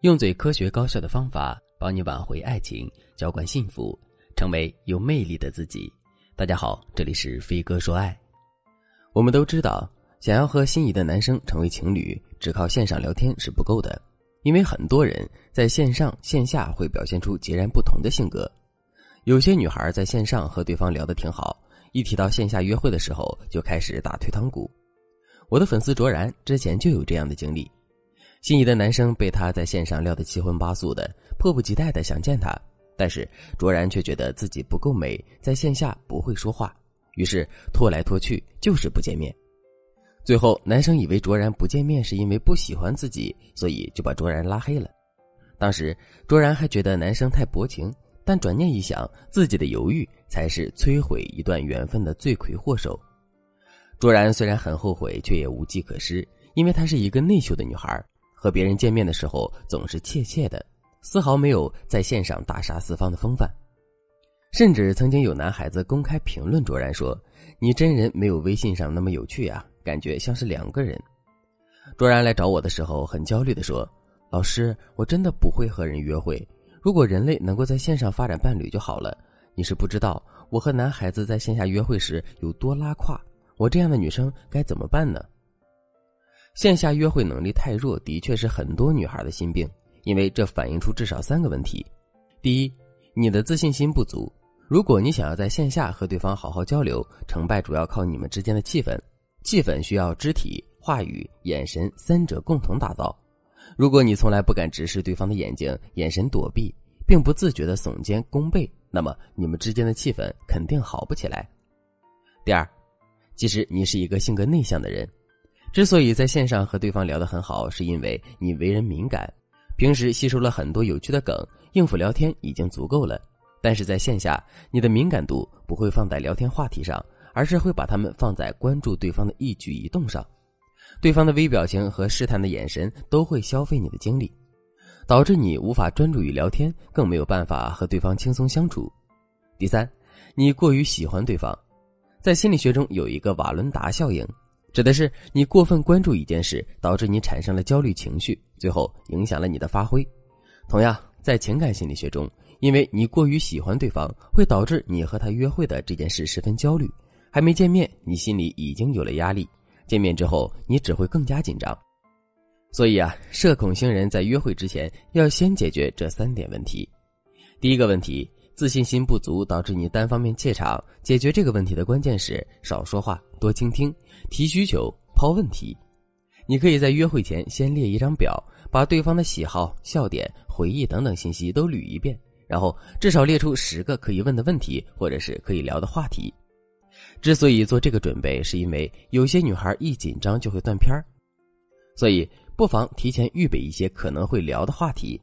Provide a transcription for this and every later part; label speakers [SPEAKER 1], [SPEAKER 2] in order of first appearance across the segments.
[SPEAKER 1] 用最科学高效的方法帮你挽回爱情，浇灌幸福，成为有魅力的自己。大家好，这里是飞哥说爱。我们都知道，想要和心仪的男生成为情侣，只靠线上聊天是不够的，因为很多人在线上线下会表现出截然不同的性格。有些女孩在线上和对方聊得挺好，一提到线下约会的时候，就开始打退堂鼓。我的粉丝卓然之前就有这样的经历，心仪的男生被她在线上撩得七荤八素的，迫不及待的想见她，但是卓然却觉得自己不够美，在线下不会说话，于是拖来拖去就是不见面。最后男生以为卓然不见面是因为不喜欢自己，所以就把卓然拉黑了。当时卓然还觉得男生太薄情，但转念一想，自己的犹豫才是摧毁一段缘分的罪魁祸首。卓然虽然很后悔，却也无计可施，因为她是一个内秀的女孩，和别人见面的时候总是怯怯的，丝毫没有在线上大杀四方的风范。甚至曾经有男孩子公开评论卓然说：“你真人没有微信上那么有趣啊，感觉像是两个人。”卓然来找我的时候很焦虑的说：“老师，我真的不会和人约会，如果人类能够在线上发展伴侣就好了。你是不知道我和男孩子在线下约会时有多拉胯。”我这样的女生该怎么办呢？线下约会能力太弱，的确是很多女孩的心病，因为这反映出至少三个问题：第一，你的自信心不足。如果你想要在线下和对方好好交流，成败主要靠你们之间的气氛，气氛需要肢体、话语、眼神三者共同打造。如果你从来不敢直视对方的眼睛，眼神躲避，并不自觉的耸肩弓背，那么你们之间的气氛肯定好不起来。第二。其实你是一个性格内向的人，之所以在线上和对方聊得很好，是因为你为人敏感，平时吸收了很多有趣的梗，应付聊天已经足够了。但是在线下，你的敏感度不会放在聊天话题上，而是会把他们放在关注对方的一举一动上，对方的微表情和试探的眼神都会消费你的精力，导致你无法专注于聊天，更没有办法和对方轻松相处。第三，你过于喜欢对方。在心理学中有一个瓦伦达效应，指的是你过分关注一件事，导致你产生了焦虑情绪，最后影响了你的发挥。同样，在情感心理学中，因为你过于喜欢对方，会导致你和他约会的这件事十分焦虑。还没见面，你心里已经有了压力；见面之后，你只会更加紧张。所以啊，社恐星人在约会之前要先解决这三点问题。第一个问题。自信心不足导致你单方面怯场，解决这个问题的关键是少说话，多倾听，提需求，抛问题。你可以在约会前先列一张表，把对方的喜好、笑点、回忆等等信息都捋一遍，然后至少列出十个可以问的问题，或者是可以聊的话题。之所以做这个准备，是因为有些女孩一紧张就会断片儿，所以不妨提前预备一些可能会聊的话题。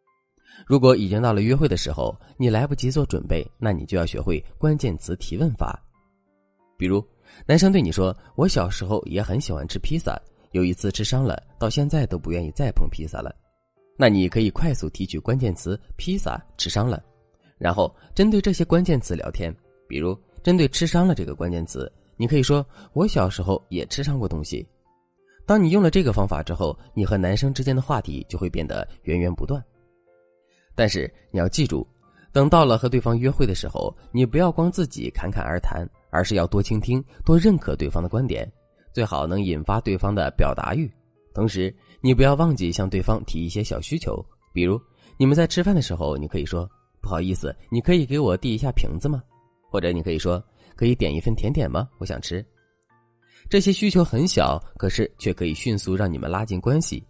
[SPEAKER 1] 如果已经到了约会的时候，你来不及做准备，那你就要学会关键词提问法。比如，男生对你说：“我小时候也很喜欢吃披萨，有一次吃伤了，到现在都不愿意再碰披萨了。”那你可以快速提取关键词“披萨”“吃伤了”，然后针对这些关键词聊天。比如，针对“吃伤了”这个关键词，你可以说：“我小时候也吃伤过东西。”当你用了这个方法之后，你和男生之间的话题就会变得源源不断。但是你要记住，等到了和对方约会的时候，你不要光自己侃侃而谈，而是要多倾听，多认可对方的观点，最好能引发对方的表达欲。同时，你不要忘记向对方提一些小需求，比如你们在吃饭的时候，你可以说：“不好意思，你可以给我递一下瓶子吗？”或者你可以说：“可以点一份甜点吗？我想吃。”这些需求很小，可是却可以迅速让你们拉近关系。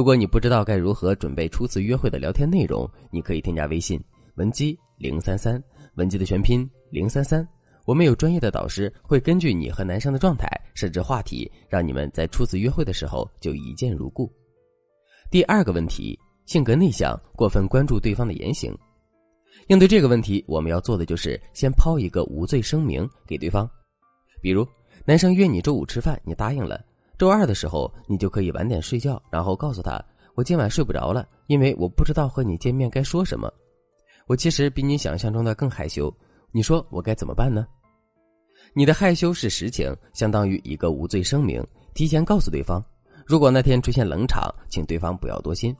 [SPEAKER 1] 如果你不知道该如何准备初次约会的聊天内容，你可以添加微信文姬零三三，文姬的全拼零三三。我们有专业的导师会根据你和男生的状态设置话题，让你们在初次约会的时候就一见如故。第二个问题，性格内向，过分关注对方的言行。应对这个问题，我们要做的就是先抛一个无罪声明给对方，比如男生约你周五吃饭，你答应了。周二的时候，你就可以晚点睡觉，然后告诉他：“我今晚睡不着了，因为我不知道和你见面该说什么。我其实比你想象中的更害羞，你说我该怎么办呢？”你的害羞是实情，相当于一个无罪声明，提前告诉对方，如果那天出现冷场，请对方不要多心。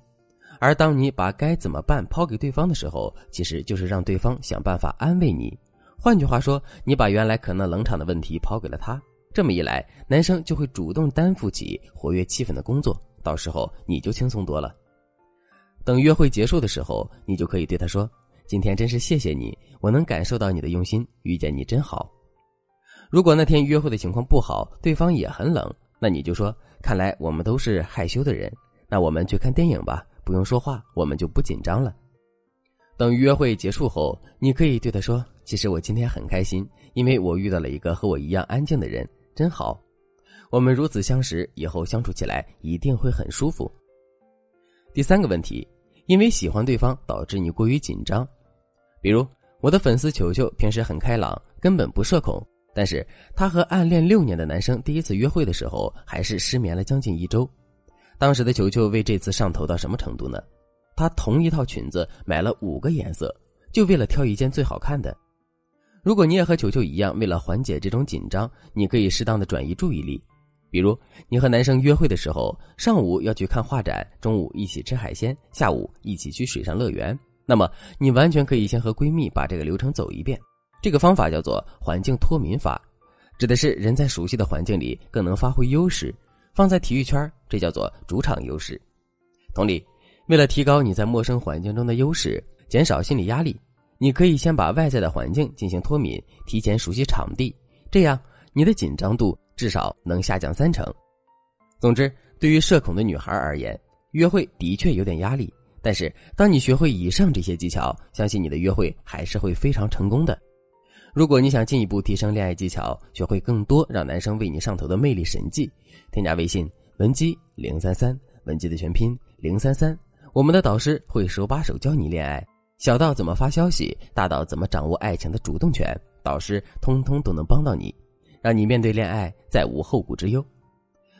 [SPEAKER 1] 而当你把该怎么办抛给对方的时候，其实就是让对方想办法安慰你。换句话说，你把原来可能冷场的问题抛给了他，这么一来，男生就会主动担负起活跃气氛的工作，到时候你就轻松多了。等约会结束的时候，你就可以对他说：“今天真是谢谢你，我能感受到你的用心，遇见你真好。”如果那天约会的情况不好，对方也很冷，那你就说：“看来我们都是害羞的人，那我们去看电影吧。”不用说话，我们就不紧张了。等约会结束后，你可以对他说：“其实我今天很开心，因为我遇到了一个和我一样安静的人，真好。我们如此相识，以后相处起来一定会很舒服。”第三个问题，因为喜欢对方导致你过于紧张。比如，我的粉丝球球平时很开朗，根本不社恐，但是他和暗恋六年的男生第一次约会的时候，还是失眠了将近一周。当时的球球为这次上头到什么程度呢？他同一套裙子买了五个颜色，就为了挑一件最好看的。如果你也和球球一样，为了缓解这种紧张，你可以适当的转移注意力。比如，你和男生约会的时候，上午要去看画展，中午一起吃海鲜，下午一起去水上乐园。那么，你完全可以先和闺蜜把这个流程走一遍。这个方法叫做环境脱敏法，指的是人在熟悉的环境里更能发挥优势。放在体育圈，这叫做主场优势。同理，为了提高你在陌生环境中的优势，减少心理压力，你可以先把外在的环境进行脱敏，提前熟悉场地，这样你的紧张度至少能下降三成。总之，对于社恐的女孩而言，约会的确有点压力，但是当你学会以上这些技巧，相信你的约会还是会非常成功的。如果你想进一步提升恋爱技巧，学会更多让男生为你上头的魅力神技，添加微信文姬零三三，文姬的全拼零三三，我们的导师会手把手教你恋爱，小到怎么发消息，大到怎么掌握爱情的主动权，导师通通都能帮到你，让你面对恋爱再无后顾之忧。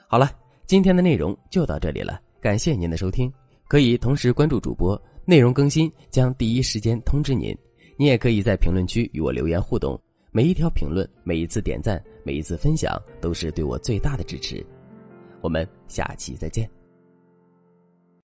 [SPEAKER 1] 好了，今天的内容就到这里了，感谢您的收听，可以同时关注主播，内容更新将第一时间通知您。你也可以在评论区与我留言互动，每一条评论、每一次点赞、每一次分享，都是对我最大的支持。我们下期再见。